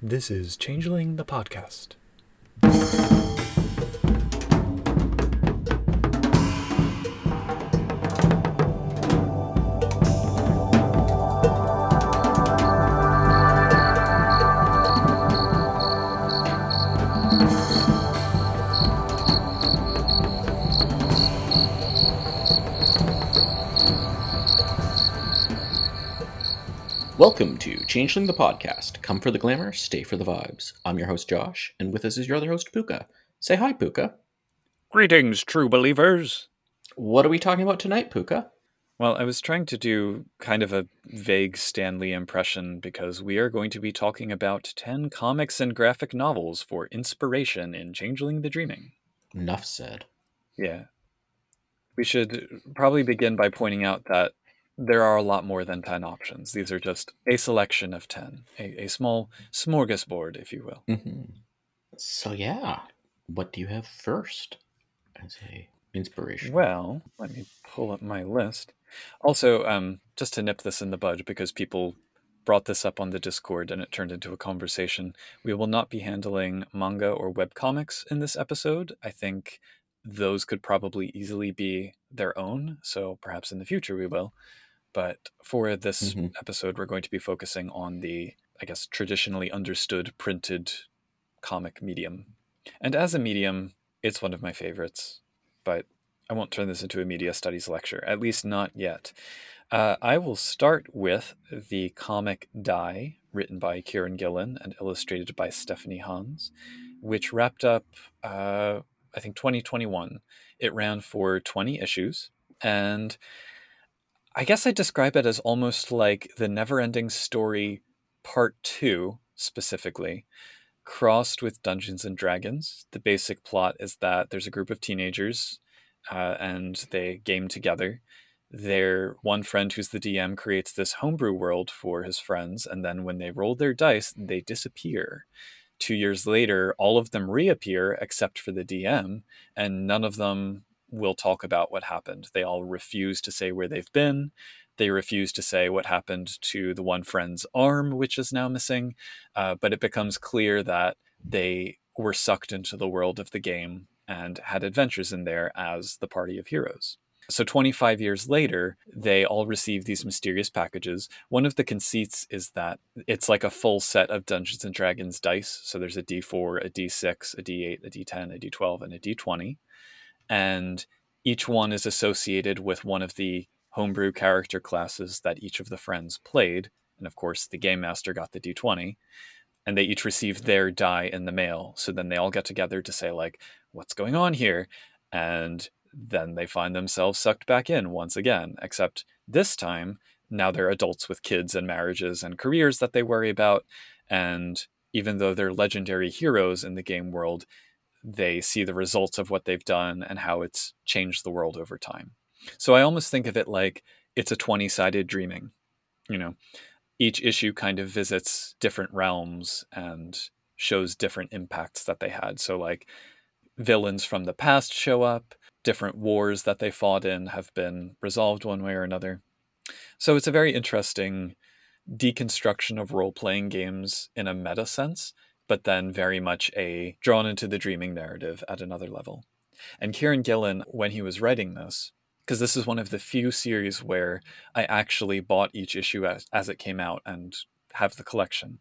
This is Changeling the Podcast. Welcome to Changeling the Podcast. Come for the glamour, stay for the vibes. I'm your host, Josh, and with us is your other host, Puka. Say hi, Puka. Greetings, true believers. What are we talking about tonight, Puka? Well, I was trying to do kind of a vague Stan Lee impression because we are going to be talking about 10 comics and graphic novels for inspiration in Changeling the Dreaming. Enough said. Yeah. We should probably begin by pointing out that there are a lot more than 10 options. These are just a selection of 10, a, a small smorgasbord, if you will. hmm So, yeah, what do you have first as a inspiration? Well, let me pull up my list. Also, um, just to nip this in the bud, because people brought this up on the Discord and it turned into a conversation, we will not be handling manga or webcomics in this episode. I think those could probably easily be their own, so perhaps in the future we will. But for this Mhm. episode, we're going to be focusing on the, I guess, traditionally understood printed comic medium. And as a medium, it's one of my favorites, but I won't turn this into a media studies lecture, at least not yet. Uh, I will start with the comic Die, written by Kieron Gillen and illustrated by Stephanie Hans, which wrapped up, uh, I think, 2021. It ran for 20 issues, and I guess I'd describe it as almost like the never ending story part two, specifically, crossed with Dungeons and Dragons. The basic plot is that there's a group of teenagers uh, and they game together. Their one friend, who's the DM, creates this homebrew world for his friends, and then when they roll their dice, they disappear. Two years later, all of them reappear except for the DM, and none of them will talk about what happened. They all refuse to say where they've been. They refuse to say what happened to the one friend's arm, which is now missing. Uh, but it becomes clear that they were sucked into the world of the game and had adventures in there as the party of heroes. So 25 years later, they all receive these mysterious packages. One of the conceits is that it's like a full set of Dungeons and Dragons dice. So there's a D4, a D6, a D8, a D10, a D12, and a D20 and each one is associated with one of the homebrew character classes that each of the friends played. And of course, the game master got the d20, and they each received their die in the mail. So then they all get together to say, like, what's going on here? And then they find themselves sucked back in once again, except this time, now they're adults with kids and marriages and careers that they worry about. And even though they're legendary heroes in the game world, they see the results of what they've done and how it's changed the world over time. So I almost think of it like it's a 20 sided dreaming. You know, each issue kind of visits different realms and shows different impacts that they had. So, like, villains from the past show up, different wars that they fought in have been resolved one way or another. So, it's a very interesting deconstruction of role playing games in a meta sense but then very much a drawn into the dreaming narrative at another level. And Kieron Gillen, when he was writing this, because this is one of the few series where I actually bought each issue as, as it came out and have the collection.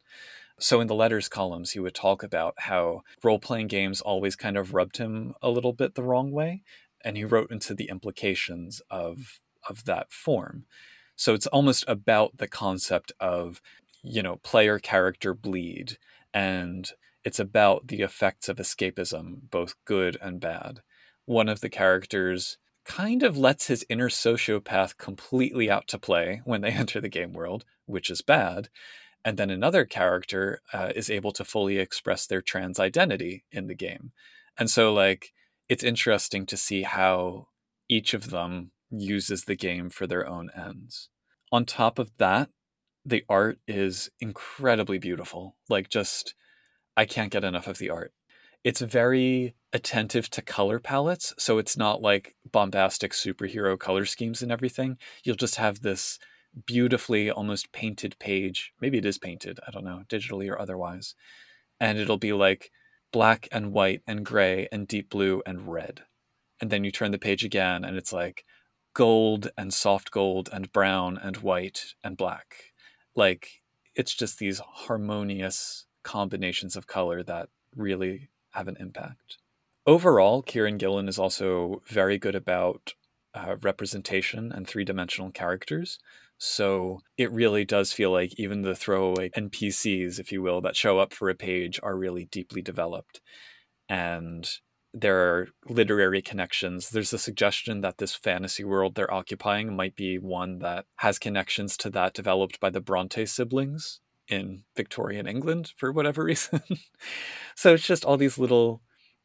So in the letters columns, he would talk about how role playing games always kind of rubbed him a little bit the wrong way. And he wrote into the implications of, of that form. So it's almost about the concept of, you know, player character bleed and it's about the effects of escapism, both good and bad. One of the characters kind of lets his inner sociopath completely out to play when they enter the game world, which is bad. And then another character uh, is able to fully express their trans identity in the game. And so, like, it's interesting to see how each of them uses the game for their own ends. On top of that, the art is incredibly beautiful. Like, just, I can't get enough of the art. It's very attentive to color palettes, so it's not like bombastic superhero color schemes and everything. You'll just have this beautifully almost painted page. Maybe it is painted, I don't know, digitally or otherwise. And it'll be like black and white and gray and deep blue and red. And then you turn the page again and it's like gold and soft gold and brown and white and black. Like it's just these harmonious combinations of color that really have an impact. Overall, Kieron Gillen is also very good about uh, representation and three dimensional characters. So it really does feel like even the throwaway NPCs, if you will, that show up for a page are really deeply developed. And there are literary connections. There's a suggestion that this fantasy world they're occupying might be one that has connections to that developed by the Bronte siblings in Victorian England for whatever reason. so it's just all these little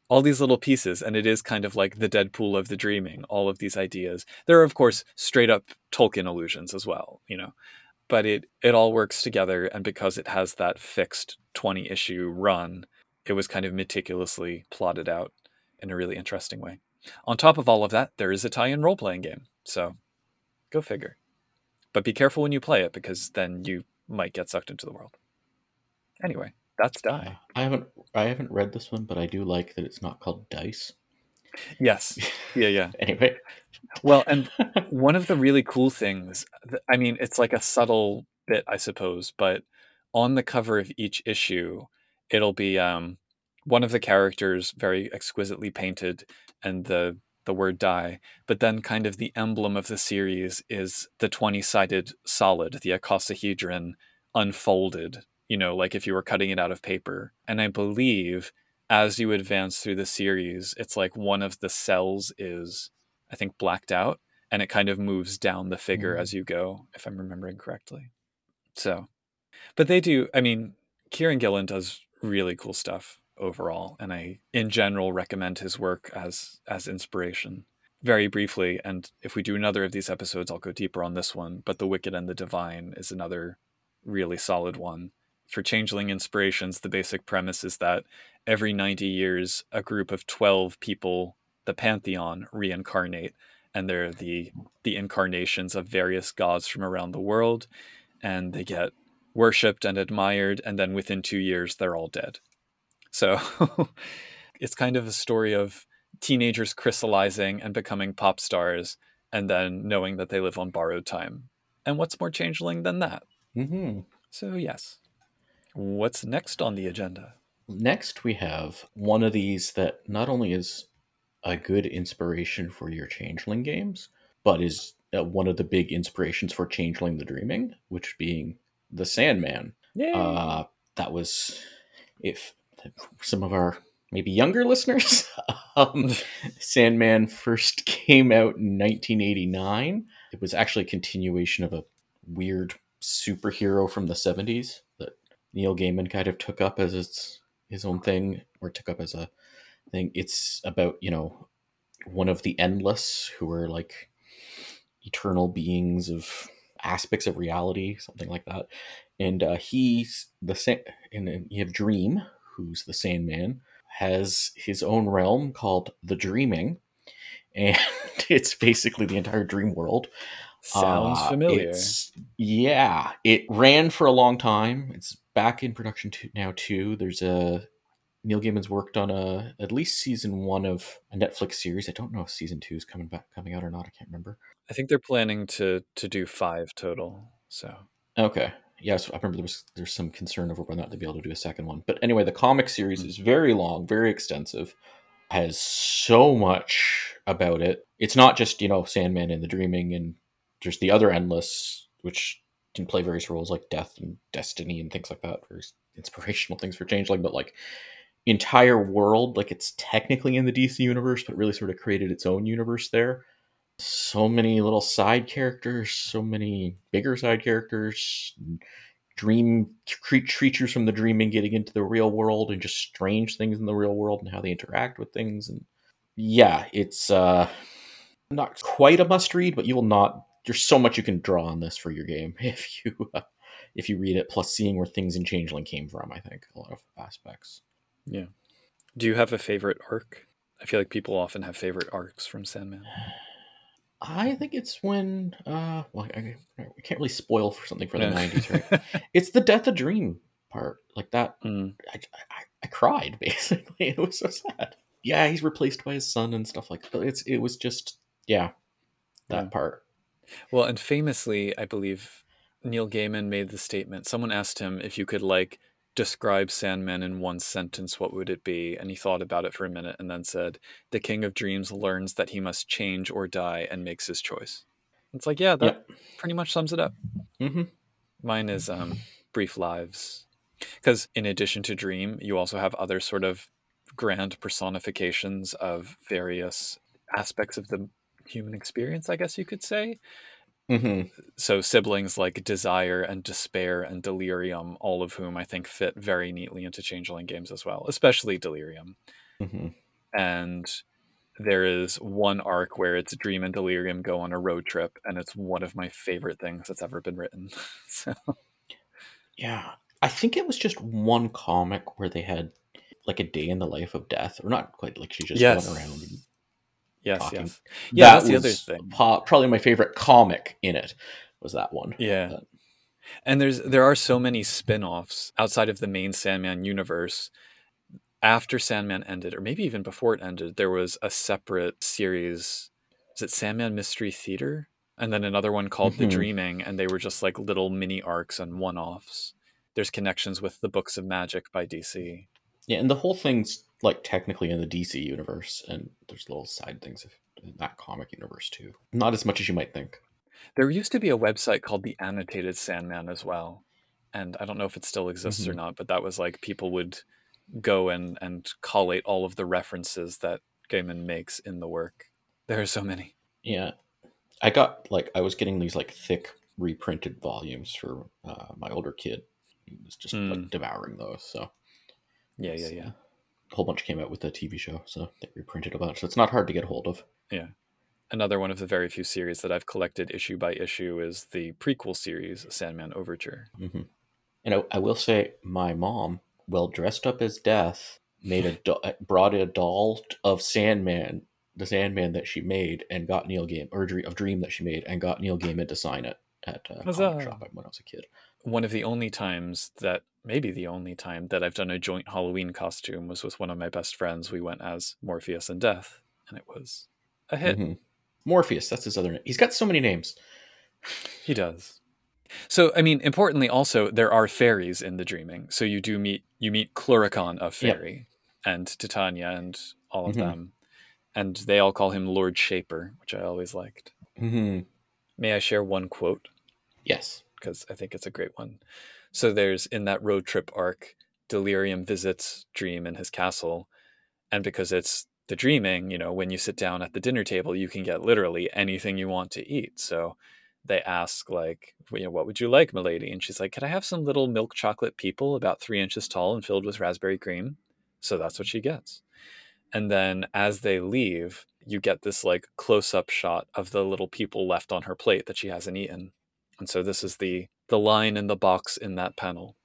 all these little pieces and it is kind of like the deadpool of the dreaming all of these ideas there are of course straight up tolkien allusions as well you know but it it all works together and because it has that fixed 20 issue run it was kind of meticulously plotted out in a really interesting way on top of all of that there is a tie-in role-playing game so go figure but be careful when you play it because then you might get sucked into the world anyway that's die. I haven't I haven't read this one, but I do like that it's not called dice. Yes. Yeah, yeah. anyway. Well, and one of the really cool things, I mean, it's like a subtle bit, I suppose, but on the cover of each issue, it'll be um, one of the characters very exquisitely painted and the the word die, but then kind of the emblem of the series is the 20 sided solid, the icosahedron unfolded you know, like if you were cutting it out of paper. And I believe as you advance through the series, it's like one of the cells is, I think, blacked out and it kind of moves down the figure mm. as you go, if I'm remembering correctly. So, but they do, I mean, Kieron Gillen does really cool stuff overall. And I, in general, recommend his work as, as inspiration very briefly. And if we do another of these episodes, I'll go deeper on this one. But The Wicked and the Divine is another really solid one for Changeling Inspirations, the basic premise is that every 90 years, a group of 12 people, the pantheon, reincarnate, and they're the the incarnations of various gods from around the world, and they get worshipped and admired, and then within two years, they're all dead. So it's kind of a story of teenagers crystallizing and becoming pop stars, and then knowing that they live on borrowed time. And what's more changeling than that? Mm-hmm. So yes. What's next on the agenda? Next, we have one of these that not only is a good inspiration for your Changeling games, but is uh, one of the big inspirations for Changeling the Dreaming, which being the Sandman. Uh, that was, if some of our maybe younger listeners, um, Sandman first came out in 1989. It was actually a continuation of a weird superhero from the 70s that Neil Gaiman kind of took up as its his own thing or took up as a thing. It's about you know one of the endless who are like eternal beings of aspects of reality, something like that. And uh, he's the same. And you have Dream, who's the Sandman, has his own realm called the Dreaming, and it's basically the entire dream world. Sounds uh, familiar. Yeah, it ran for a long time. It's back in production now too. There's a Neil Gaiman's worked on a at least season one of a Netflix series. I don't know if season two is coming back coming out or not. I can't remember. I think they're planning to to do five total. So okay, yes, I remember there was there's some concern over whether or not to be able to do a second one. But anyway, the comic series mm-hmm. is very long, very extensive, has so much about it. It's not just you know Sandman and the Dreaming, and there's the other Endless, which can play various roles like death and destiny and things like that for inspirational things for changeling but like entire world like it's technically in the dc universe but really sort of created its own universe there so many little side characters so many bigger side characters dream creatures from the dreaming and getting into the real world and just strange things in the real world and how they interact with things and yeah it's uh not quite a must read but you will not there's so much you can draw on this for your game if you uh, if you read it plus seeing where things in changeling came from i think a lot of aspects. Yeah. Do you have a favorite arc? I feel like people often have favorite arcs from sandman I think it's when uh well I, I can't really spoil for something for the Yeah. 90s, right? It's the death of dream part. Like that Mm. I, I, I cried basically. It was so sad. Yeah, he's replaced by his son and stuff like that. It's it was just yeah, that Yeah. part. Well, and famously, I believe Neil Gaiman made the statement. Someone asked him if you could like describe Sandman in one sentence, what would it be? And he thought about it for a minute and then said, "The King of Dreams learns that he must change or die and makes his choice." It's like, yeah, that pretty much sums it up. hmm Mine is um, Brief Lives. Because in addition to Dream, you also have other sort of grand personifications of various aspects of the human experience, I guess you could say. Hmm So siblings like Desire and Despair and Delirium, all of whom I think fit very neatly into Changeling games as well, especially Delirium. hmm And there is one arc where it's Dream and Delirium go on a road trip, and it's one of my favorite things that's ever been written. so, Yeah. I think it was just one comic where they had like a day in the life of death, or not quite like she just Yes. went around and yes, talking. yes. Yeah, That that's the other thing. po- probably my favorite comic in it was that one. Yeah. But- And there's there are so many spin-offs outside of the main Sandman universe. After Sandman ended, or maybe even before it ended, there was a separate series. Is it Sandman Mystery Theater? And then another one called The Mhm. Dreaming, and they were just like little mini arcs and one-offs. There's connections with the Books of Magic by DC. Yeah, and the whole thing's like technically in the DC universe, and there's little side things in that comic universe too. Not as much as you might think. There used to be a website called The Annotated Sandman as well. And I don't know if it still exists or Mhm. not, but that was like people would go and, and collate all of the references that Gaiman makes in the work. There are so many. Yeah, I got like I was getting these like thick reprinted volumes for uh, my older kid. He was just Mm. like devouring those. So Yeah, yeah, yeah. A whole bunch came out with the TV show, so they reprinted a bunch. So it's not hard to get hold of. Yeah. Another one of the very few series that I've collected issue by issue is the prequel series, Sandman Overture. hmm And I, I will say, my mom, well dressed up as Death, made a do- brought a doll of Sandman, the Sandman that she made, and got Neil Game or of Dream that she made, and got Neil Gaiman to sign it at a comic shop when I was a kid. One of the only times that, maybe the only time that I've done a joint Halloween costume was with one of my best friends. We went as Morpheus and Death, and it was a hit. Mhm. Morpheus, that's his other name. He's got so many names. He does. So, I mean, importantly, also there are fairies in the Dreaming. So you do meet you meet Cluracan of Yep. Fairy and Titania and all of Mhm. them, and they all call him Lord Shaper, which I always liked. hmm May I share one quote Yes. Because I think it's a great one. So there's in that road trip arc, Delirium visits Dream in his castle, and because it's the dreaming, you know, when you sit down at the dinner table, you can get literally anything you want to eat. So they ask like, you know, what would you like, milady? And she's like, could I have some little milk chocolate people about three inches tall and filled with raspberry cream? So that's what she gets. And then as they leave, you get this like close up shot of the little people left on her plate that she hasn't eaten. And so this is the the line in the box in that panel.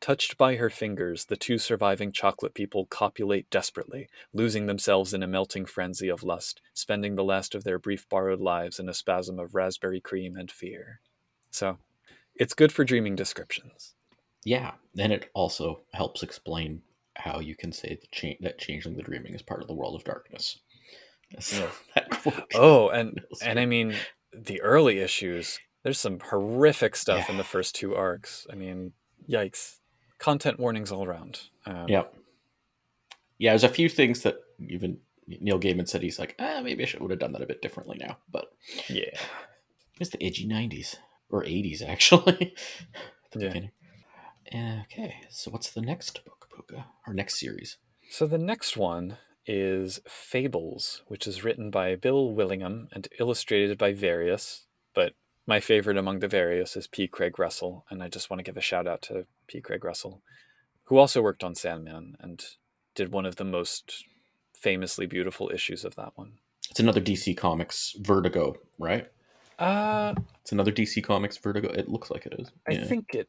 Touched by her fingers, the two surviving chocolate people copulate desperately, losing themselves in a melting frenzy of lust, spending the last of their brief borrowed lives in a spasm of raspberry cream and fear. So, it's good for dreaming descriptions. Yeah. Then it also helps explain how you can say that, cha- that Changeling the Dreaming is part of the world of darkness. Yes. Yeah. that quote. Oh, and and. I mean the early issues. There's some horrific stuff in the first two arcs. I mean, yikes! Content warnings all around. Um, Yeah. Yeah, there's a few things that even Neil Gaiman said he's like, ah, maybe I should would have done that a bit differently now. But yeah. it's the edgy 90s or 80s, actually. at the Yeah. beginning. Okay, so what's the next book, Puka? Our next series? So the next one is Fables, which is written by Bill Willingham and illustrated by Various. But my favorite among the Various is P. Craig Russell, and I just want to give a shout out to P. Craig Russell, who also worked on Sandman and did one of the most famously beautiful issues of that one. It's another DC Comics Vertigo, right? Uh, It's another DC Comics Vertigo. It looks like it is. I Yeah. think it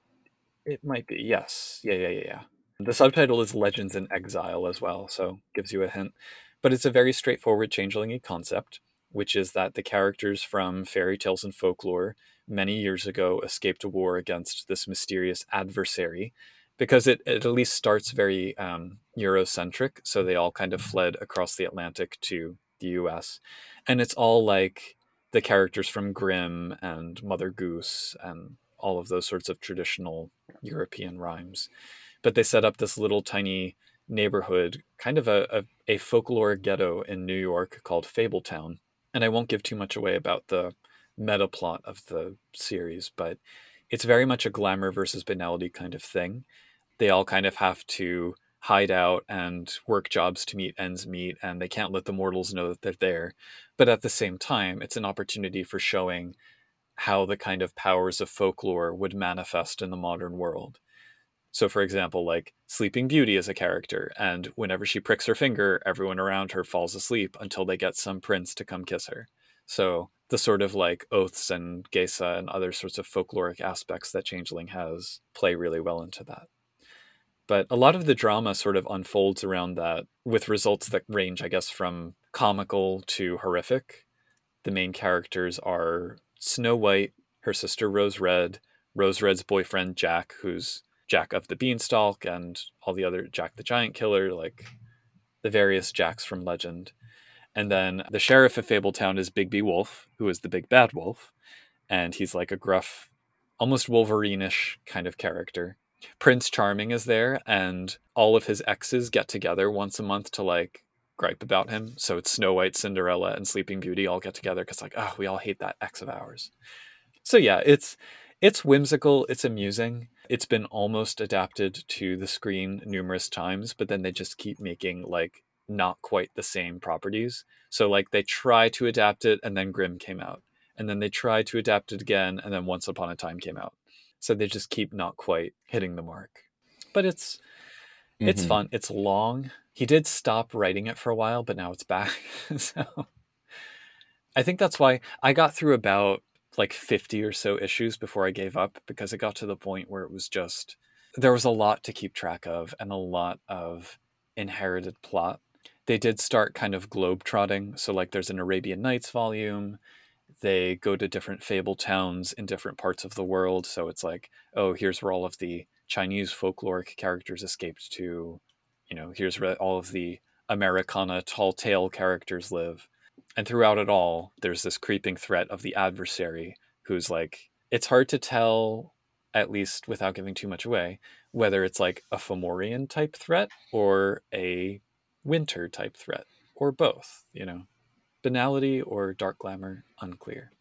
it might be. Yes. Yeah, yeah, yeah, yeah. The subtitle is Legends in Exile as well, so gives you a hint. But it's a very straightforward changeling concept which is that the characters from fairy tales and folklore many years ago escaped a war against this mysterious adversary because it, it at least starts very um, Eurocentric. So they all kind of fled across the Atlantic to the US. And it's all like the characters from Grimm and Mother Goose and all of those sorts of traditional European rhymes. But they set up this little tiny neighborhood, kind of a, a, a folklore ghetto in New York called Fabletown. And I won't give too much away about the meta plot of the series, but it's very much a glamour versus banality kind of thing. They all kind of have to hide out and work jobs to meet ends meet, and they can't let the mortals know that they're there. But at the same time, it's an opportunity for showing how the kind of powers of folklore would manifest in the modern world. So, for example, like Sleeping Beauty is a character, and whenever she pricks her finger, everyone around her falls asleep until they get some prince to come kiss her. So, the sort of like oaths and geasa and other sorts of folkloric aspects that Changeling has play really well into that. But a lot of the drama sort of unfolds around that with results that range, I guess, from comical to horrific. The main characters are Snow White, her sister Rose Red, Rose Red's boyfriend Jack, who's Jack of the Beanstalk, and all the other Jack the Giant Killer, like the various Jacks from legend. And then the sheriff of Fabletown is Bigby Wolf, who is the big bad wolf. And he's like a gruff, almost Wolverine-ish kind of character. Prince Charming is there, and all of his exes get together once a month to like gripe about him. So it's Snow White, Cinderella, and Sleeping Beauty all get together because like, oh, we all hate that ex of ours. So yeah, it's it's whimsical, it's amusing. It's been almost adapted to the screen numerous times, but then they just keep making like not quite the same properties. So like they try to adapt it and then Grimm came out. And then they try to adapt it again and then Once Upon a Time came out. So they just keep not quite hitting the mark. But it's mm-hmm. it's fun. It's long. He did stop writing it for a while, but now it's back. so I think that's why I got through about like 50 or so issues before I gave up because it got to the point where it was just there was a lot to keep track of and a lot of inherited plot they did start kind of globe trotting. So, like, there's an Arabian Nights volume. They go to different fable towns in different parts of the world. So it's like, oh, here's where all of the Chinese folkloric characters escaped to. You know, here's where all of the Americana tall tale characters live. And throughout it all, there's this creeping threat of the adversary who's like, it's hard to tell, at least without giving too much away, whether it's like a Fomorian type threat or a winter type threat, or both, you know. Banality or dark glamour, unclear.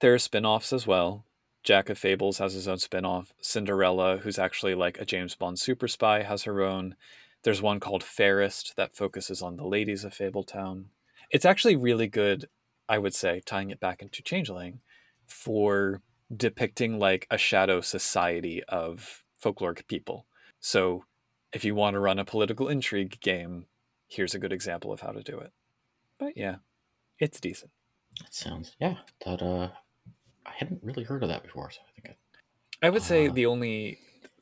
There are spin offs as well. Jack of Fables has his own spin off. Cinderella, who's actually like a James Bond super spy, has her own. There's one called Fairest that focuses on the ladies of Fabletown. It's actually really good, I would say, tying it back into Changeling, for depicting like a shadow society of folkloric people. So if you want to run a political intrigue game, here's a good example of how to do it. But yeah, it's decent. That sounds yeah. That uh, I hadn't really heard of that before, so I think I. I would uh, say the only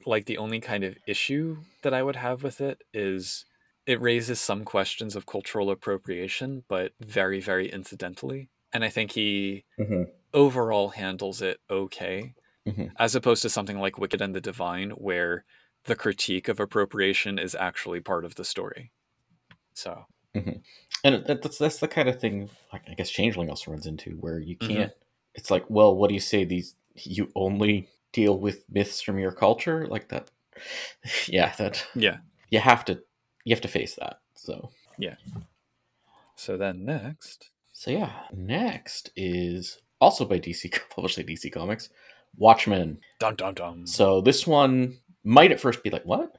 like the only kind of issue that I would have with it is it raises some questions of cultural appropriation, but very very incidentally. And I think he mm-hmm. overall handles it okay, mm-hmm. as opposed to something like Wicked and the Divine, where the critique of appropriation is actually part of the story. So, mm-hmm. and that's that's the kind of thing I guess Changeling also runs into where you mm-hmm. can't. It's like, well, what do you say? These you only deal with myths from your culture, like that. Yeah, that. Yeah, you have to you have to face that. So yeah. So then next. So yeah, next is also by DC, published by DC Comics, Watchmen. Dun dun dun. So this one might at first be like, what?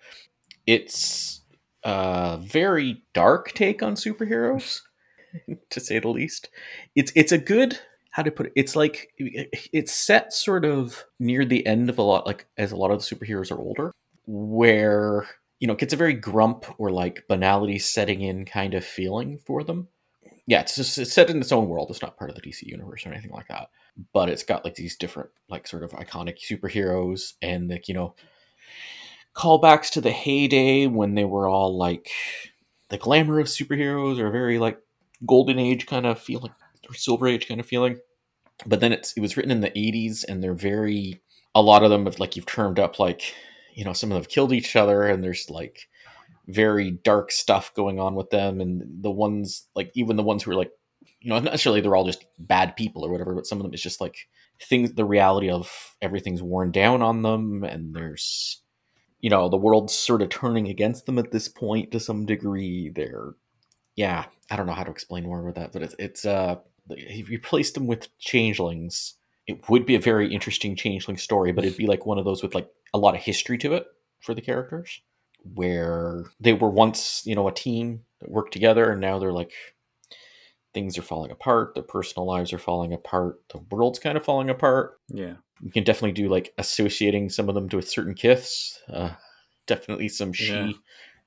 It's a very dark take on superheroes, to say the least. It's it's a good how to put it. It's like it's set sort of near the end of a lot, like as a lot of the superheroes are older, where you know it gets a very grump or like banality setting in kind of feeling for them. Yeah, it's just it's set in its own world. It's not part of the DC universe or anything like that. But it's got like these different, like sort of iconic superheroes, and like you know, callbacks to the heyday when they were all like the glamour of superheroes or a very like golden age kind of feeling or Silver Age kind of feeling. But then it's it was written in the 80s, and they're very a lot of them have like you've termed up like you know some of them have killed each other, and there's like very dark stuff going on with them, and the ones like even the ones who are like you know not necessarily they're all just bad people or whatever, but some of them is just like things the reality of everything's worn down on them, and there's you know the world's sort of turning against them at this point to some degree. They're yeah, I don't know how to explain more with that, but it's it's uh you replaced them with changelings, it would be a very interesting changeling story, but it'd be like one of those with like a lot of history to it for the characters, where they were once you know a team that worked together, and now they're like things are falling apart, their personal lives are falling apart, the world's kind of falling apart. Yeah. You can definitely do like associating some of them to certain kiths. Uh, definitely some sidhe Yeah.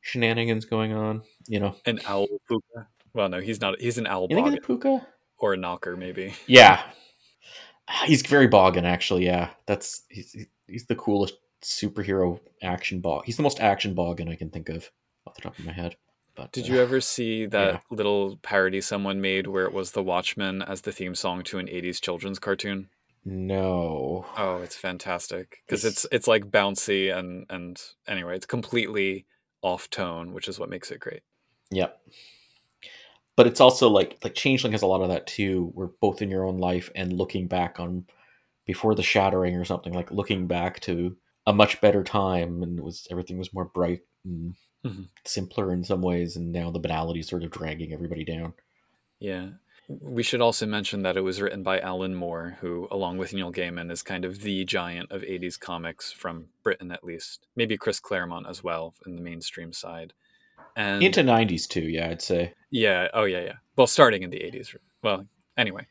shenanigans going on. You know, An owl puka. Well, no, he's not. He's an owl you think of the puka? or a knocker, maybe. Yeah, he's very boggan. Actually, yeah, that's he's he's the coolest superhero action bog. He's the most action boggan I can think of off the top of my head. But Did uh, you ever see that yeah. little parody someone made where it was The Watchmen as the theme song to an 80s children's cartoon? No. Oh, it's fantastic because It's- it's it's like bouncy and and anyway, it's completely off tone, which is what makes it great. Yep. But it's also like like Changeling has a lot of that too, where both in your own life and looking back on before the shattering or something, like looking back to a much better time and was everything was more bright and Mhm. simpler in some ways, and now the banality is sort of dragging everybody down. Yeah. We should also mention that it was written by Alan Moore, who, along with Neil Gaiman, is kind of the giant of 80s comics from Britain, at least. Maybe Chris Claremont as well in the mainstream side. And Into nineties too, yeah, I'd say. Yeah. Oh, yeah, yeah. Well, starting in the 80s. Well, anyway.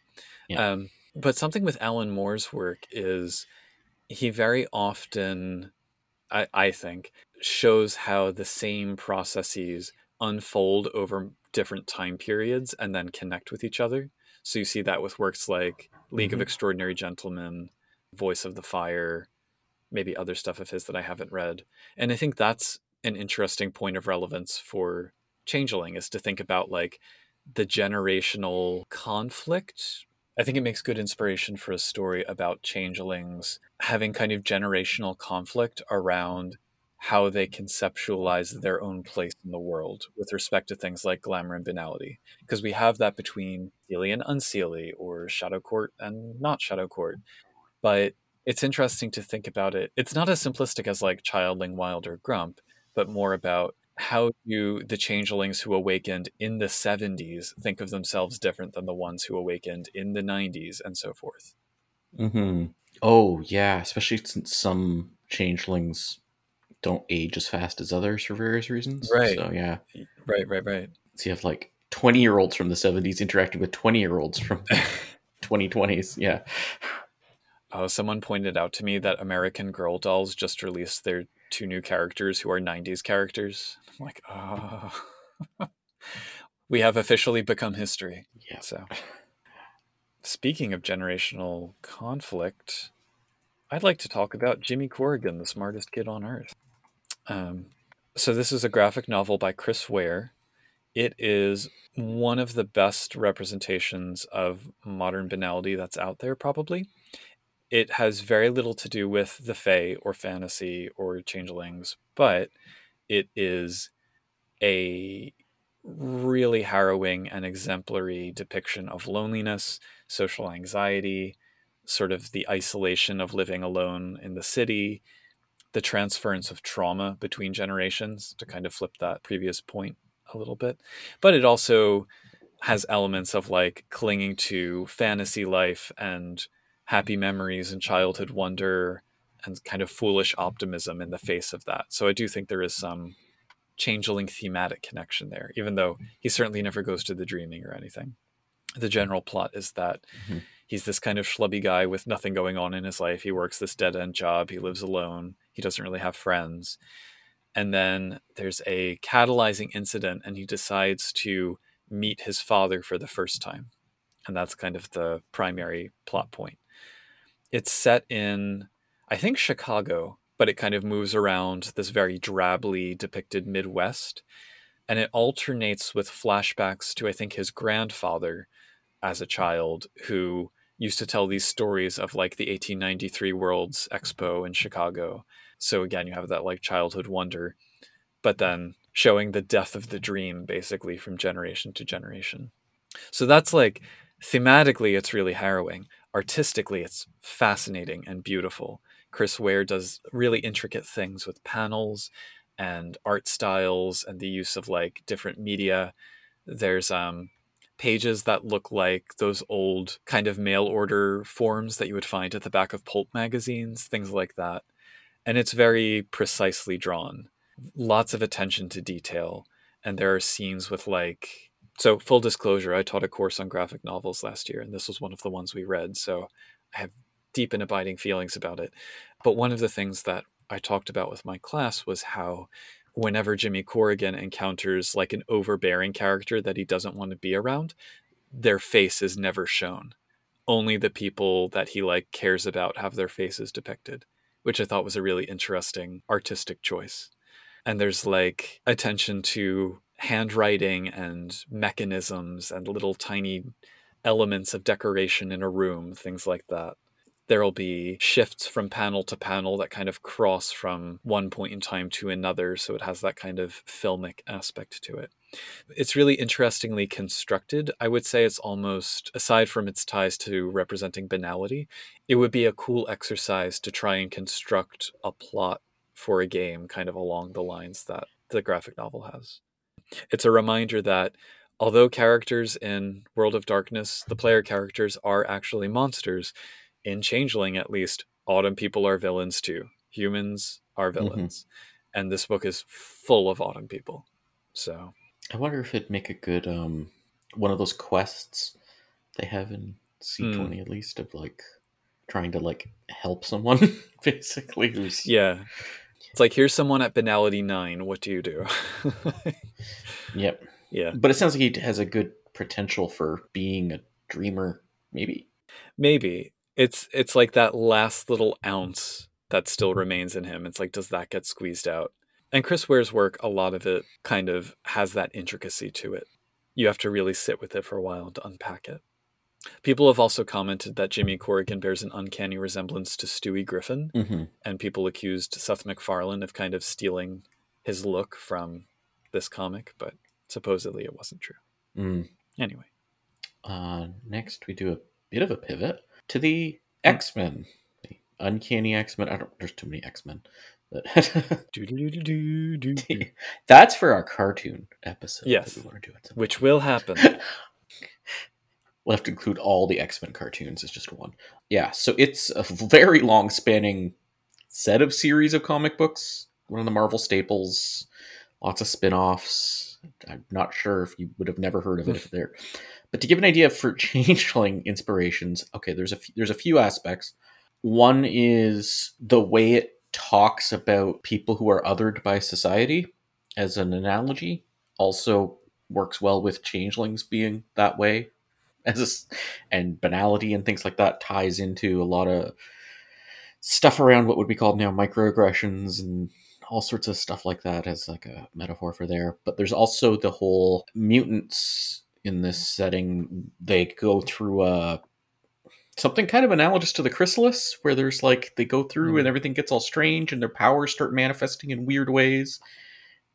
Yeah. Um, but something with Alan Moore's work is he very often, I, I think, shows how the same processes unfold over different time periods and then connect with each other. So you see that with works like League of Mhm. Extraordinary Gentlemen, Voice of the Fire, maybe other stuff of his that I haven't read. And I think that's an interesting point of relevance for Changeling is to think about like the generational conflict. I think it makes good inspiration for a story about changelings having kind of generational conflict around how they conceptualize their own place in the world with respect to things like glamour and banality. Because we have that between Seelie and Unseelie, or Shadow Court and not Shadow Court. But it's interesting to think about it. It's not as simplistic as like Childling, Wild, or Grump, but more about how do the changelings who awakened in the 70s think of themselves different than the ones who awakened in the 90s and so forth. Mm-hmm. Oh yeah, especially since some changelings don't age as fast as others for various reasons. Right. So yeah. Right, right, right. So you have like twenty year olds from the seventies interacting with twenty year olds from twenty twenties. Yeah. Oh, someone pointed out to me that American Girl Dolls just released their two new characters who are 90s characters. I'm like, oh. we have officially become history. Yeah. So, speaking of generational conflict, I'd like to talk about Jimmy Corrigan, the smartest kid on earth. Um, so, this is a graphic novel by Chris Ware. It is one of the best representations of modern banality that's out there, probably. It has very little to do with the Fae or fantasy or changelings, but it is a really harrowing and exemplary depiction of loneliness, social anxiety, sort of the isolation of living alone in the city, the transference of trauma between generations to kind of flip that previous point a little bit. But it also has elements of like clinging to fantasy life and happy memories and childhood wonder and kind of foolish optimism in the face of that. So I do think there is some changeling thematic connection there, even though he certainly never goes to the dreaming or anything. The general plot is that Mhm. he's this kind of schlubby guy with nothing going on in his life. He works this dead end job. He lives alone. He doesn't really have friends. And then there's a catalyzing incident, and he decides to meet his father for the first time. And that's kind of the primary plot point. It's set in, I think, Chicago, but it kind of moves around this very drably depicted Midwest. And it alternates with flashbacks to, I think, his grandfather, as a child who used to tell these stories of like the 1893 World's Expo in Chicago. So again, you have that like childhood wonder, but then showing the death of the dream basically from generation to generation. So that's like thematically, it's really harrowing. Artistically, it's fascinating and beautiful. Chris Ware does really intricate things with panels and art styles and the use of like different media. There's um, pages that look like those old kind of mail order forms that you would find at the back of pulp magazines, things like that. And it's very precisely drawn. Lots of attention to detail. And there are scenes with like so full disclosure, I taught a course on graphic novels last year, and this was one of the ones we read. So I have deep and abiding feelings about it. But one of the things that I talked about with my class was how whenever Jimmy Corrigan encounters like an overbearing character that he doesn't want to be around, their face is never shown. Only the people that he like cares about have their faces depicted, which I thought was a really interesting artistic choice. And there's like attention to handwriting and mechanisms and little tiny elements of decoration in a room, things like that there'll be shifts from panel to panel that kind of cross from one point in time to another. So it has that kind of filmic aspect to it. It's really interestingly constructed. I would say it's almost, aside from its ties to representing banality, it would be a cool exercise to try and construct a plot for a game kind of along the lines that the graphic novel has. It's a reminder that although characters in World of Darkness, the player characters are actually monsters, in Changeling at least, autumn people are villains too. Humans are mm-hmm. villains. Mm-hmm. And this book is full of autumn people. So I wonder if it'd make a good um one of those quests they have in C twenty mm. at least of like trying to like help someone basically who's Yeah. It's like here's someone at banality nine, what do you do? yep. Yeah. But it sounds like he has a good potential for being a dreamer, maybe. Maybe it's it's like that last little ounce that still remains in him. It's like, does that get squeezed out? And Chris Ware's work, a lot of it kind of has that intricacy to it. You have to really sit with it for a while to unpack it. People have also commented that Jimmy Corrigan bears an uncanny resemblance to Stewie Griffin, mm-hmm. and people accused Seth MacFarlane of kind of stealing his look from this comic, but supposedly it wasn't true. Mm. Anyway. Uh, next, we do a bit of a pivot to the X Men, the Uncanny X Men. I don't. There's too many X Men. That's for our cartoon episode. Yes, we want to do it. Which will happen. we'll have to include all the X Men cartoons as just one. Yeah, so it's a very long spanning set of series of comic books. One of the Marvel staples. Lots of spin offs. I'm not sure if you would have never heard of it if they're but to give an idea for changeling inspirations, okay, there's a f- there's a few aspects. One is the way it talks about people who are othered by society as an analogy. Also works well with changelings being that way as a, and banality and things like that ties into a lot of stuff around what would be called now microaggressions and all sorts of stuff like that as like a metaphor for there. But there's also the whole mutants in this setting, they go through a something kind of analogous to the chrysalis, where there's like they go through mm. and everything gets all strange and their powers start manifesting in weird ways,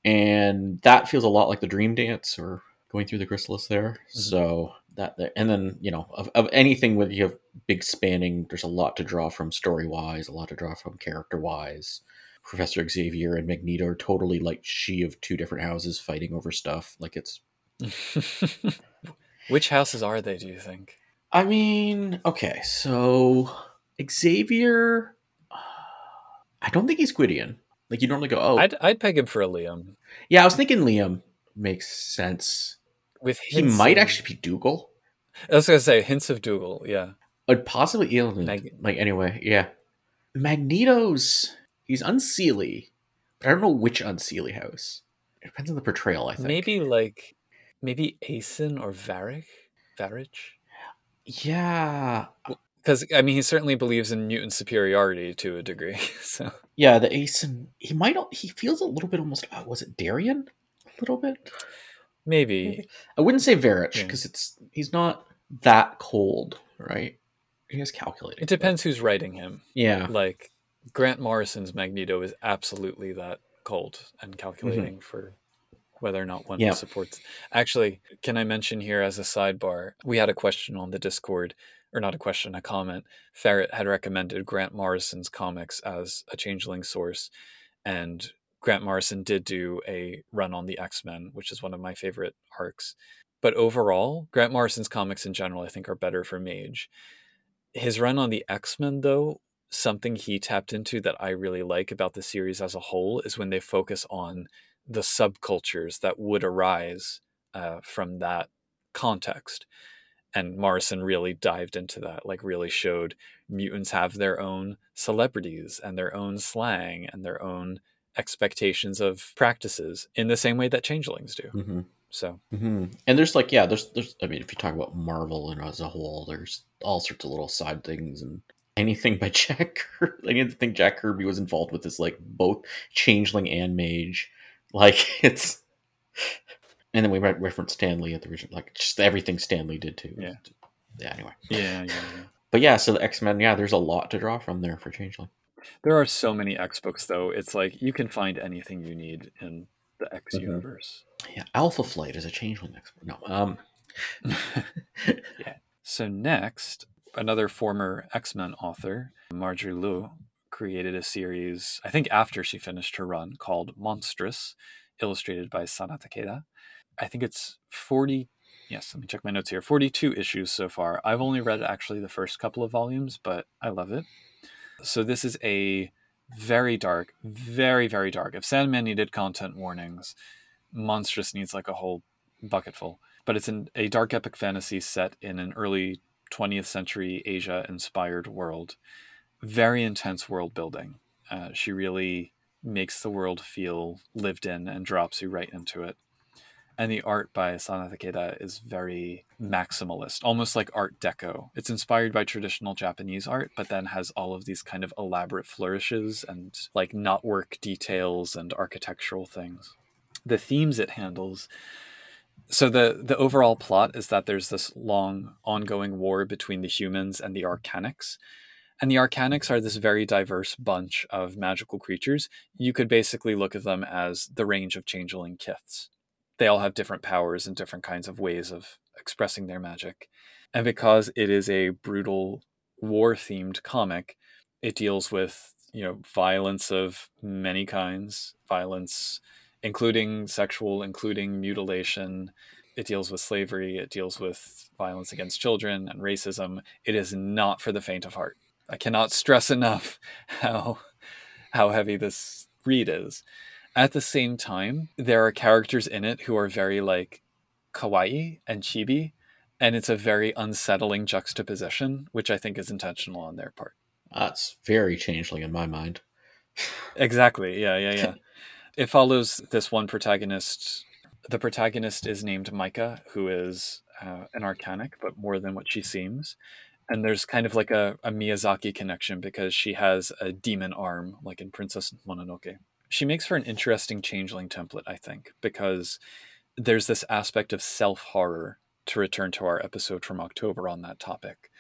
and that feels a lot like the dream dance or going through the chrysalis there. Mm-hmm. So that there and then you know of, of anything with you have big spanning, there's a lot to draw from story wise, a lot to draw from character wise. Professor Xavier and Magneto are totally like sidhe of two different houses fighting over stuff. Like it's Which houses are they, do you think? I mean, okay, so Xavier, I don't think he's Gwydion. Like you normally go, oh, I'd I'd peg him for a Liam. Yeah, I was thinking Liam makes sense. With he might actually be Dougal. I was gonna say hints of Dougal, yeah. But possibly Eiluned. Mag- like anyway, yeah. Magneto's he's unseelie, but I don't know which unseelie house. It depends on the portrayal. I think maybe like maybe Aeson or Varich, Varich. Yeah, because I mean, he certainly believes in mutant superiority to a degree. So yeah, the Aeson, he might not, he feels a little bit almost. Uh, was it Darien? A little bit. Maybe. Maybe. I wouldn't say Varich because yeah. it's he's not. that cold, right? He is calculating. It depends who's writing him. Yeah. Like Grant Morrison's Magneto is absolutely that cold and calculating mm-hmm. for whether or not one Yeah. supports. Actually, can I mention here as a sidebar? We had a question on the Discord, or not a question, a comment. Ferret had recommended Grant Morrison's comics as a changeling source, and Grant Morrison did do a run on the X Men, which is one of my favorite arcs. But overall, Grant Morrison's comics in general, I think, are better for Mage. His run on the X Men, though, something he tapped into that I really like about the series as a whole is when they focus on the subcultures that would arise uh, from that context. And Morrison really dived into that, like, really showed mutants have their own celebrities and their own slang and their own expectations of practices in the same way that changelings do. hmm So, hmm And there's like, yeah, there's, there's, I mean, if you talk about Marvel and as a whole, there's all sorts of little side things and anything by Jack Kirby, anything Jack Kirby was involved with is like both Changeling and Mage. Like it's, and then we re- referenced Stan Lee at the original, like just everything Stan Lee did too. Yeah. Yeah. Anyway, yeah, yeah, yeah. but yeah, so the X Men, yeah, there's a lot to draw from there for Changeling. There are so many X books, though. It's like you can find anything you need in the X Mhm. universe. Yeah, Alpha Flight is a Changeling X book. No, um, yeah. So next, another former X Men author, Marjorie Liu, created a series. I think after she finished her run called Monstress, illustrated by Sana Takeda. I think it's forty. Yes, let me check my notes here. Forty-two issues so far. I've only read actually the first couple of volumes, but I love it. So this is a very dark, very very dark. If Sandman needed content warnings, Monstress needs like a whole bucketful but it's in a dark epic fantasy set in an early 20th century Asia inspired world. Very intense world building. Uh, she really makes the world feel lived in and drops you right into it. And the art by Sana Takeda is very maximalist, almost like Art Deco. It's inspired by traditional Japanese art, but then has all of these kind of elaborate flourishes and like knotwork details and architectural things. The themes it handles so the the overall plot is that there's this long ongoing war between the humans and the arcanics and the arcanics are this very diverse bunch of magical creatures you could basically look at them as the range of changeling kiths they all have different powers and different kinds of ways of expressing their magic and because it is a brutal war themed comic it deals with you know violence of many kinds violence including sexual, including mutilation. It deals with slavery. It deals with violence against children and racism. It is not for the faint of heart. I cannot stress enough how how heavy this read is. At the same time, there are characters in it who are very like kawaii and chibi, and it's a very unsettling juxtaposition, which I think is intentional on their part. that's very Changeling in my mind. Exactly. Yeah, yeah, yeah. it follows this one protagonist. The protagonist is named Maika, who is uh, an arcanic, but more than what she seems. And there's kind of like a, a Miyazaki connection because she has a demon arm, like in Princess Mononoke. She makes for an interesting changeling template, I think, because there's this aspect of self horror to return to our episode from October on that topic,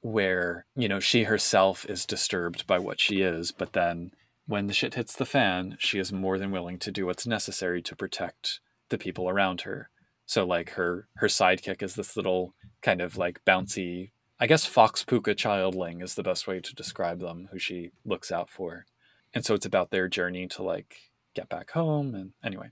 where, you know, she herself is disturbed by what she is, but then when the shit hits the fan, she is more than willing to do what's necessary to protect the people around her. So like her her sidekick is this little kind of like bouncy I guess Fox Pooka childling is the best way to describe them, who she looks out for. And so it's about their journey to like get back home and anyway.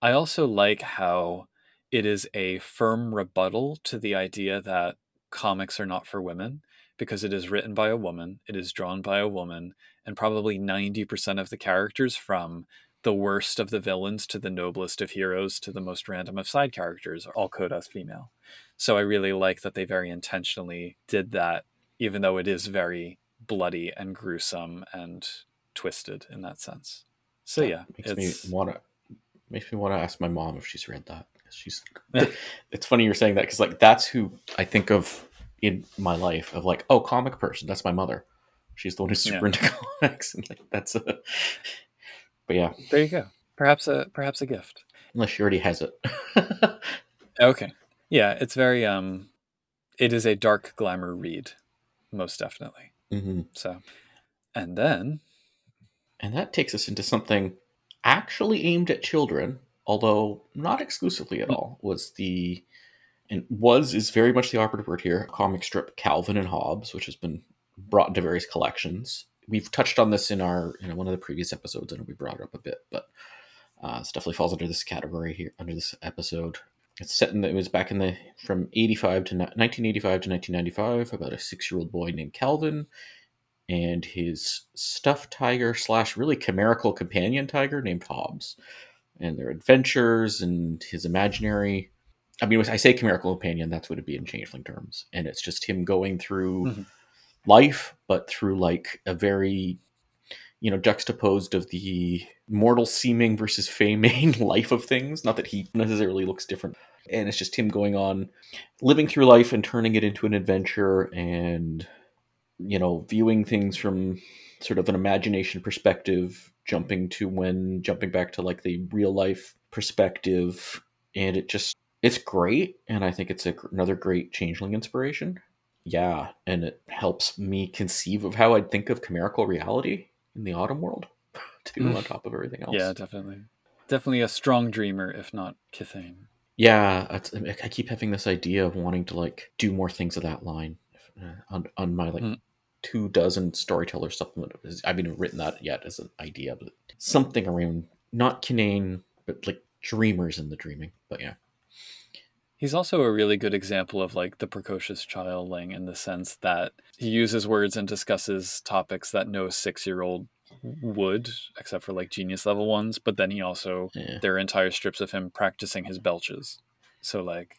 I also like how it is a firm rebuttal to the idea that comics are not for women because it is written by a woman, it is drawn by a woman, and probably 90% of the characters from the worst of the villains to the noblest of heroes to the most random of side characters are all coded as female. So I really like that they very intentionally did that, even though it is very bloody and gruesome and twisted in that sense. So That yeah, makes it's me want to makes me want to ask my mom if she's read that. She's. it's funny you're saying that because like that's who I think of in my life of like oh comic person that's my mother. She's the one who's super Yeah. into comics and like that's a. But yeah, there you go. Perhaps a perhaps a gift. unless she already has it. Okay. Yeah, it's very um it is a dark glamour read, most definitely. hmm So, and then And that takes us into something actually aimed at children, although not exclusively at Hmm. all. Was the and was is very much the operative word here. Comic strip Calvin and Hobbes, which has been brought into various collections. We've touched on this in our in one of the previous episodes, and we brought it up a bit, but uh, it definitely falls under this category here under this episode. It's set in the, it was back in the from 85 to 1985 to 1995 about a six year old boy named Calvin and his stuffed tiger slash really chimerical companion tiger named Hobbes, and their adventures and his imaginary. I mean, I say chimerical companion, that's what it'd be in changeling terms, and it's just him going through Mhm. life, but through like a very, you know, juxtaposed of the mortal seeming versus fae mien life of things. Not that he necessarily looks different, and it's just him going on, living through life and turning it into an adventure and you know, viewing things from sort of an imagination perspective, jumping to when jumping back to like the real life perspective, and it just it's great, and I think it's a, another great changeling inspiration. Yeah, and it helps me conceive of how I'd think of chimerical reality in the autumn world, too, Mm. on top of everything else. yeah, definitely, definitely a strong dreamer, if not Kithain. Yeah, it's, I keep having this idea of wanting to like do more things of that line uh, on on my like Hmm. Two dozen storyteller supplement. I haven't even written that yet as an idea, but something around not Kinain, but like dreamers in the dreaming. But yeah, He's also a really good example of like the precocious childling in the sense that he uses words and discusses topics that no six year old would, except for like genius level ones. But then he also, yeah, there are entire strips of him practicing his belches. So, like,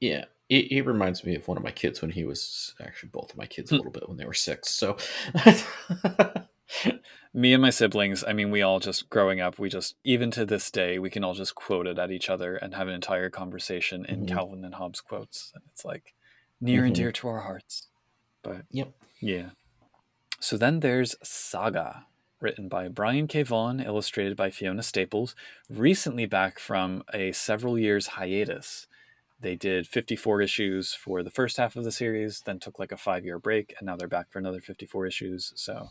yeah. It, it reminds me of one of my kids when he was actually both of my kids a Hmm. little bit when they were six. So me and my siblings, I mean, we all just growing up, we just, even to this day, we can all just quote it at each other and have an entire conversation in Mhm. Calvin and Hobbes quotes. And it's like near and Mhm. dear to our hearts. But Yep. yeah. So then there's Saga, written by Brian K. Vaughan, illustrated by Fiona Staples, recently back from a several years hiatus. They did 54 issues for the first half of the series, then took like a five year break, and now they're back for another 54 issues. So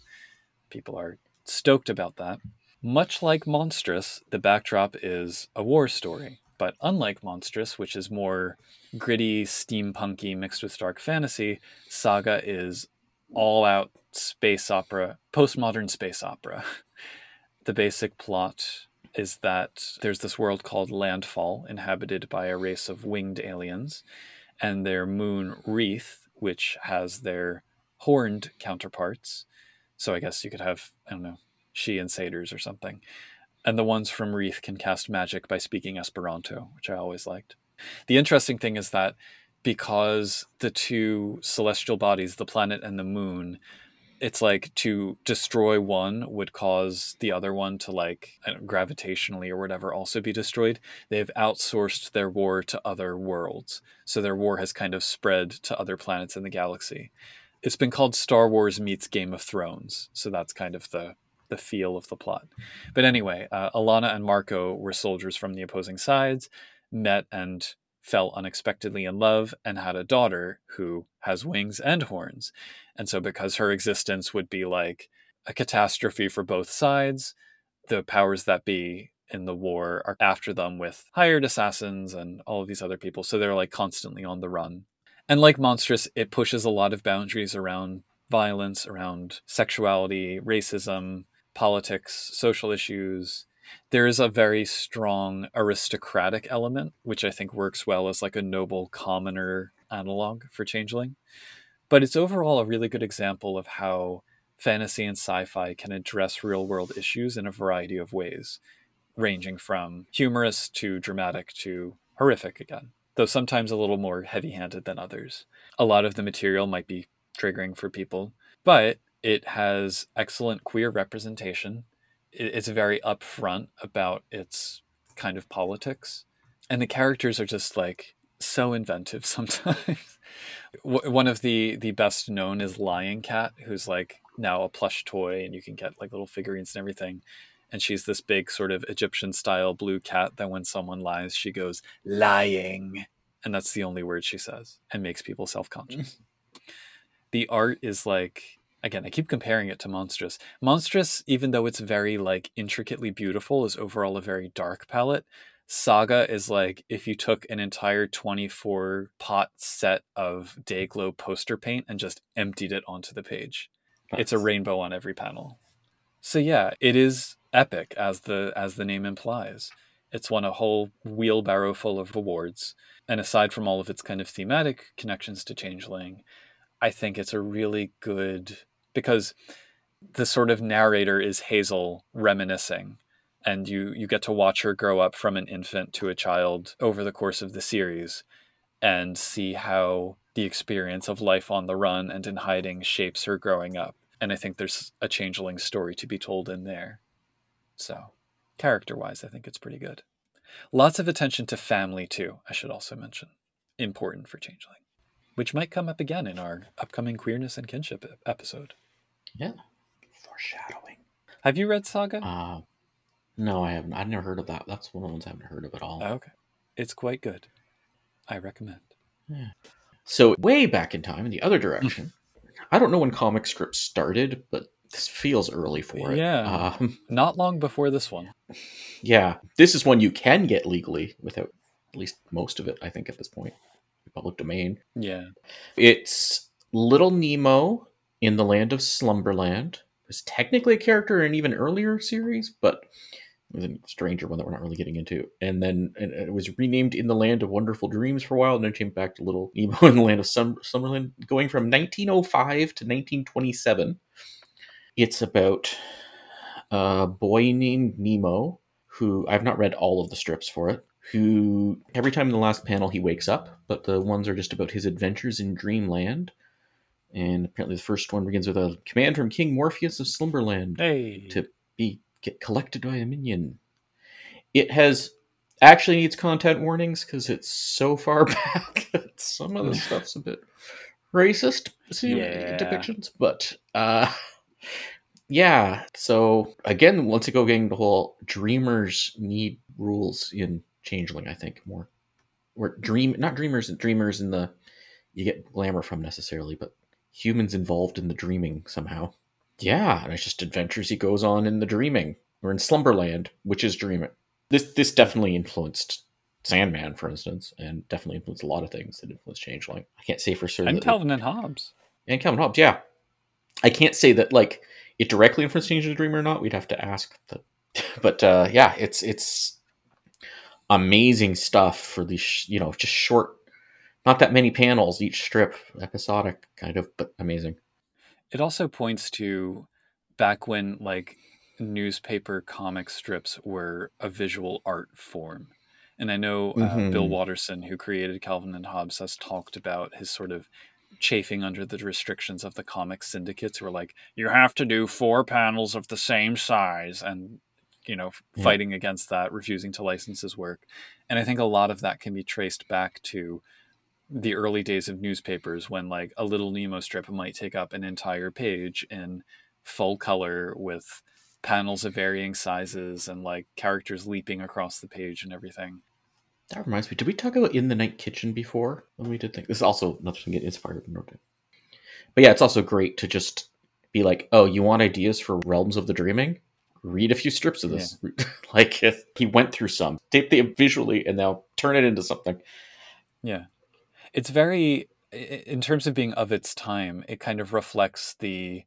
people are stoked about that. Much like Monstress, the backdrop is a war story. But unlike Monstress, which is more gritty, steampunky mixed with dark fantasy, Saga is all out space opera, postmodern space opera. The basic plot is that there's this world called Landfall, inhabited by a race of winged aliens, and their moon Wreath, which has their horned counterparts. So I guess you could have, I don't know, sidhe and satyrs or something. And the ones from Wreath can cast magic by speaking Esperanto, which I always liked. The interesting thing is that because the two celestial bodies, the planet and the moon, it's like to destroy one would cause the other one to like know, gravitationally or whatever also be destroyed. They've outsourced their war to other worlds, so their war has kind of spread to other planets in the galaxy. It's been called Star Wars meets Game of Thrones, so that's kind of the the feel of the plot. But anyway, uh, Alana and Marko were soldiers from the opposing sides, met and fell unexpectedly in love, and had a daughter who has wings and horns. And so, because her existence would be like a catastrophe for both sides, the powers that be in the war are after them with hired assassins and all of these other people. So they're like constantly on the run. And like Monstress, it pushes a lot of boundaries around violence, around sexuality, racism, politics, social issues. There is a very strong aristocratic element, which I think works well as like a noble commoner analog for Changeling. But it's overall a really good example of how fantasy and sci fi can address real world issues in a variety of ways, ranging from humorous to dramatic to horrific again, though sometimes a little more heavy handed than others. A lot of the material might be triggering for people, but it has excellent queer representation. It- It's very upfront about its kind of politics. And the characters are just like so inventive sometimes. One of the the best known is Lying Cat, who's like now a plush toy, and you can get like little figurines and everything. And she's this big sort of Egyptian style blue cat that when someone lies, she goes lying, And that's the only word she says and makes people self conscious. the art is like, again, I keep comparing it to Monstress. Monstress, even though it's very like intricately beautiful, is overall a very dark palette. Saga is like if you took an entire 24 pot set of Dayglow poster paint and just emptied it onto the page. Nice. It's a rainbow on every panel. So yeah, it is epic as the as the name implies. It's won a whole wheelbarrow full of awards. And aside from all of its kind of thematic connections to Changeling, I think it's a really good because the sort of narrator is Hazel reminiscing and you you get to watch her grow up from an infant to a child over the course of the series and see how the experience of life on the run and in hiding shapes her growing up. And i think there's a changeling story to be told in there. So character wise i think it's pretty good. Lots of attention to family too i should also mention. Important for changeling which might come up again in our upcoming queerness and kinship episode yeah foreshadowing have you read saga uh, no, I haven't. I've never heard of that. That's one of the ones I haven't heard of at all. Okay. It's quite good. I recommend. Yeah. So, way back in time, in the other direction, I don't know when comic strips started, but this feels early for it. Yeah. Um, Not long before this one. Yeah. This is one you can get legally without at least most of it, I think, at this point. Public domain. Yeah. It's Little Nemo in the land of Slumberland. It's technically a character in an even earlier series, but it was a stranger one that we're not really getting into. And then and it was renamed In the Land of Wonderful Dreams for a while, and then came back to Little Nemo in the Land of Sum- Summerland, going from 1905 to 1927. It's about a boy named Nemo, who I've not read all of the strips for it, who every time in the last panel he wakes up, but the ones are just about his adventures in Dreamland. And apparently, the first one begins with a command from King Morpheus of Slumberland hey. to be get collected by a minion. It has actually needs content warnings because it's so far back that some of the stuff's a bit racist yeah. depictions. But uh, yeah, so again, once again, getting the whole dreamers need rules in Changeling, I think more. Or dream, not dreamers, dreamers in the you get glamour from necessarily, but humans involved in the dreaming somehow. Yeah, and it's just adventures he goes on in the dreaming or in Slumberland, which is dreaming. This this definitely influenced Sandman, for instance, and definitely influenced a lot of things that influenced Changeling. I can't say for certain. And Calvin and Hobbes. And Calvin Hobbes, yeah. I can't say that like it directly influenced Changeling the Dream or not. We'd have to ask. The, but uh, yeah, it's it's amazing stuff for these, you know, just short, not that many panels each strip, episodic kind of, but amazing. It also points to back when like newspaper comic strips were a visual art form. And I know uh, mm-hmm. Bill Watterson, who created Calvin and Hobbes, has talked about his sort of chafing under the restrictions of the comic syndicates who are like, you have to do four panels of the same size and, you know, yeah. fighting against that, refusing to license his work. And I think a lot of that can be traced back to the early days of newspapers when like a little Nemo strip might take up an entire page in full color with panels of varying sizes and like characters leaping across the page and everything. That reminds me, did we talk about In the Night Kitchen before when we did think this is also nothing to get inspired in Norton. But yeah, it's also great to just be like, oh, you want ideas for Realms of the Dreaming? Read a few strips of this. Yeah. like he went through some, tape them visually, and now turn it into something. Yeah, it's very in terms of being of its time. It kind of reflects the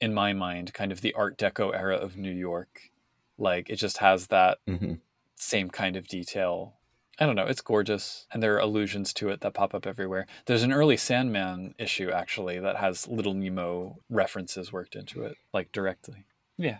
in my mind, kind of the Art Deco era of New York. Like it just has that mm-hmm. same kind of detail. I don't know. It's gorgeous, and there are allusions to it that pop up everywhere. There's an early Sandman issue actually that has Little Nemo references worked into it, like directly. Yeah,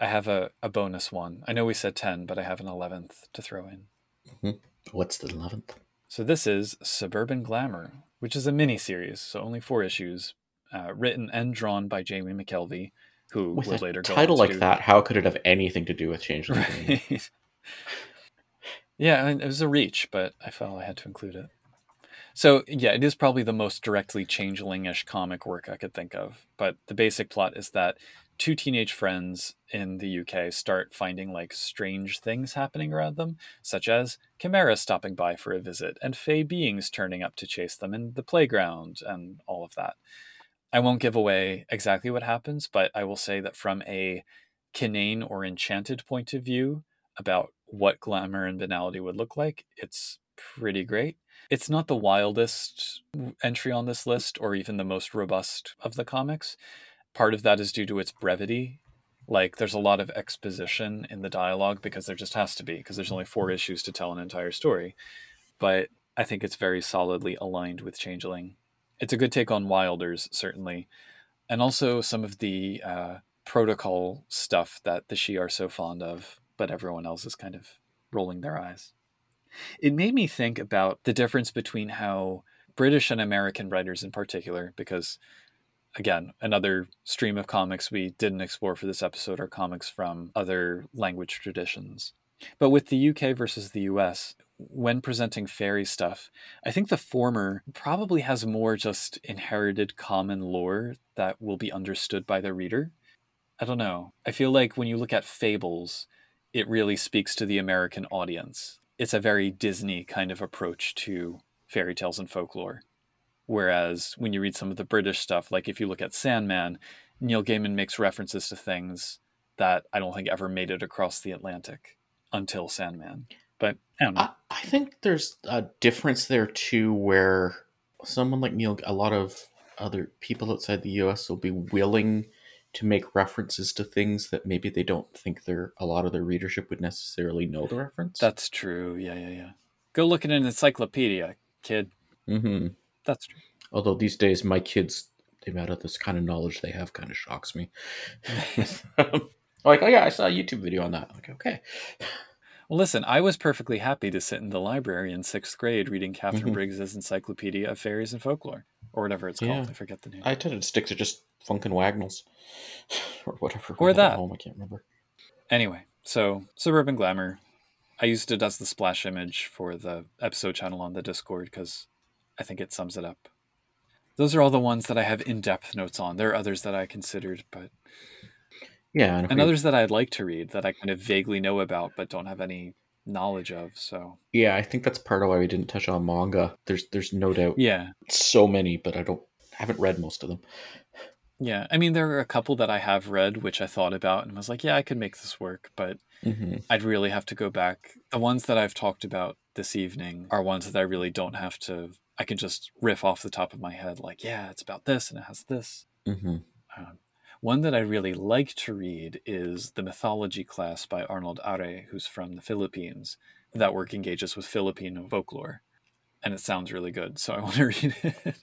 I have a, a bonus one. I know we said ten, but I have an eleventh to throw in. Mm-hmm. What's the eleventh? So this is Suburban Glamour, which is a mini series, so only four issues, uh, written and drawn by Jamie McKelvie, who with would later go with a title like do... that. How could it have anything to do with Change right. yeah, I mean, it was a reach, but I felt I had to include it. So yeah, it is probably the most directly changeling-ish comic work I could think of. But the basic plot is that two teenage friends in the UK start finding like strange things happening around them, such as Chimera stopping by for a visit and fey beings turning up to chase them in the playground and all of that. I won't give away exactly what happens, but I will say that from a Kinain or enchanted point of view about what glamour and banality would look like, it's pretty great. It's not the wildest entry on this list or even the most robust of the comics. Part of that is due to its brevity. Like, there's a lot of exposition in the dialogue because there just has to be, because there's only four issues to tell an entire story. But I think it's very solidly aligned with Changeling. It's a good take on Wilders, certainly. And also some of the uh, protocol stuff that the Sidhe are so fond of, but everyone else is kind of rolling their eyes. It made me think about the difference between how British and American writers, in particular, because again, another stream of comics we didn't explore for this episode are comics from other language traditions. But with the UK versus the US, when presenting fairy stuff, I think the former probably has more just inherited common lore that will be understood by the reader. I don't know. I feel like when you look at fables, it really speaks to the American audience. It's a very Disney kind of approach to fairy tales and folklore. Whereas when you read some of the British stuff, like if you look at Sandman, Neil Gaiman makes references to things that I don't think ever made it across the Atlantic until Sandman. But I don't know. I, I think there's a difference there too, where someone like Neil, a lot of other people outside the U.S. will be willing to make references to things that maybe they don't think their a lot of their readership would necessarily know the reference. That's true. Yeah, yeah, yeah. Go look at an encyclopedia, kid. hmm That's true. Although these days, my kids, the amount of this kind of knowledge they have, kind of shocks me. like, oh yeah, I saw a YouTube video on that. Like, okay. Well, listen, I was perfectly happy to sit in the library in sixth grade reading Katharine Mhm. Briggs's Encyclopedia of Fairies and Folklore, or whatever it's called. Yeah. I forget the name. I tended to stick to just Funkin' Wagnalls or whatever. Or that. Home. I can't remember. Anyway, so Suburban Glamour. I used it as the splash image for the episode channel on the Discord because I think it sums it up. Those are all the ones that I have in depth notes on. There are others that I considered, but Yeah, and, and we- others that I'd like to read that I kind of vaguely know about but don't have any knowledge of. So yeah, I think that's part of why we didn't touch on manga. There's, there's no doubt yeah, so many, but I don't haven't read most of them. yeah. I mean, there are a couple that I have read which I thought about and was like, yeah, I could make this work, but hmm I'd really have to go back. The ones that I've talked about this evening are ones that I really don't have to. I can just riff off the top of my head, like, yeah, it's about this and it has this. hmm Um, one that I really like to read is The Mythology Class by Arnold Arre, who's from the Philippines. That work engages with Filipino folklore, and it sounds really good, so I want to read it.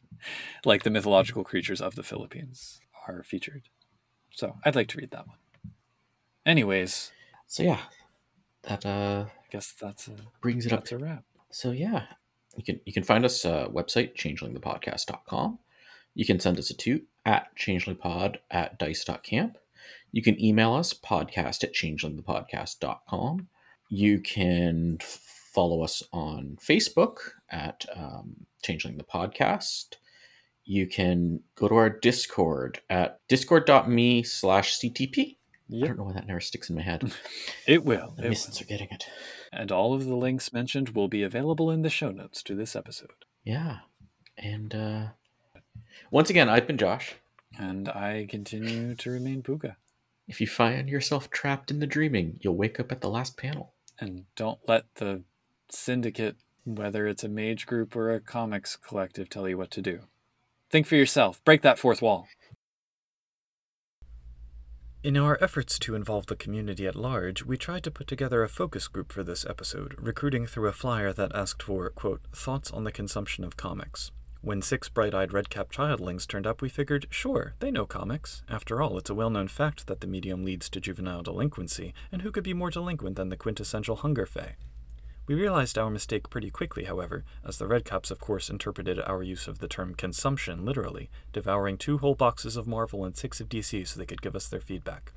like the mythological creatures of the Philippines are featured. So I'd like to read that one. Anyways, So yeah, that uh, I guess that's a, brings it up to wrap. So yeah, you can you can find us uh, website changelingthepodcast.com. You can send us a toot at changelingpod at dice.camp. You can email us podcast at changelingthepodcast.com. You can follow us on Facebook at um, Changeling the Podcast. You can go to our Discord at discord.me slash CTP. I don't know why that never sticks in my head. it will. The it will. Are getting it. And all of the links mentioned will be available in the show notes to this episode. Yeah. And uh once again, I've been Josh. And I continue to remain Pooka. If you find yourself trapped in the dreaming, you'll wake up at the last panel. and don't let the syndicate, whether it's a mage group or a comics collective, tell you what to do. Think for yourself. Break that fourth wall. In our efforts to involve the community at large, we tried to put together a focus group for this episode, recruiting through a flyer that asked for, quote, thoughts on the consumption of comics. When six bright eyed red capped childlings turned up, we figured, sure, they know comics. After all, it's a well known fact that the medium leads to juvenile delinquency, and who could be more delinquent than the quintessential hunger fay? We realized our mistake pretty quickly, however, as the Redcaps, of course, interpreted our use of the term consumption literally, devouring two whole boxes of Marvel and six of DC so they could give us their feedback.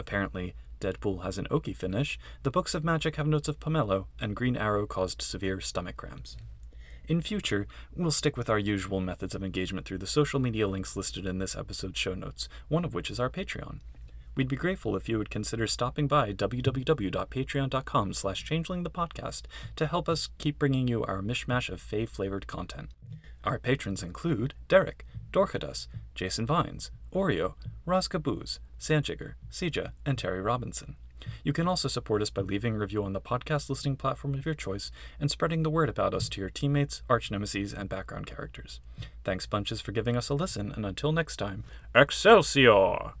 Apparently, Deadpool has an oaky finish, the books of magic have notes of pomelo, and Green Arrow caused severe stomach cramps. In future, we'll stick with our usual methods of engagement through the social media links listed in this episode's show notes, one of which is our Patreon. We'd be grateful if you would consider stopping by www.patreon.com slash changelingthepodcast to help us keep bringing you our mishmash of Fae-flavored content. Our patrons include Derek, Dorcadus, Jason Vines, Oreo, Raska Booz, Sanchiger, Sija, and Terry Robinson. You can also support us by leaving a review on the podcast listening platform of your choice and spreading the word about us to your teammates, arch nemesis, and background characters. Thanks bunches for giving us a listen, and until next time, Excelsior!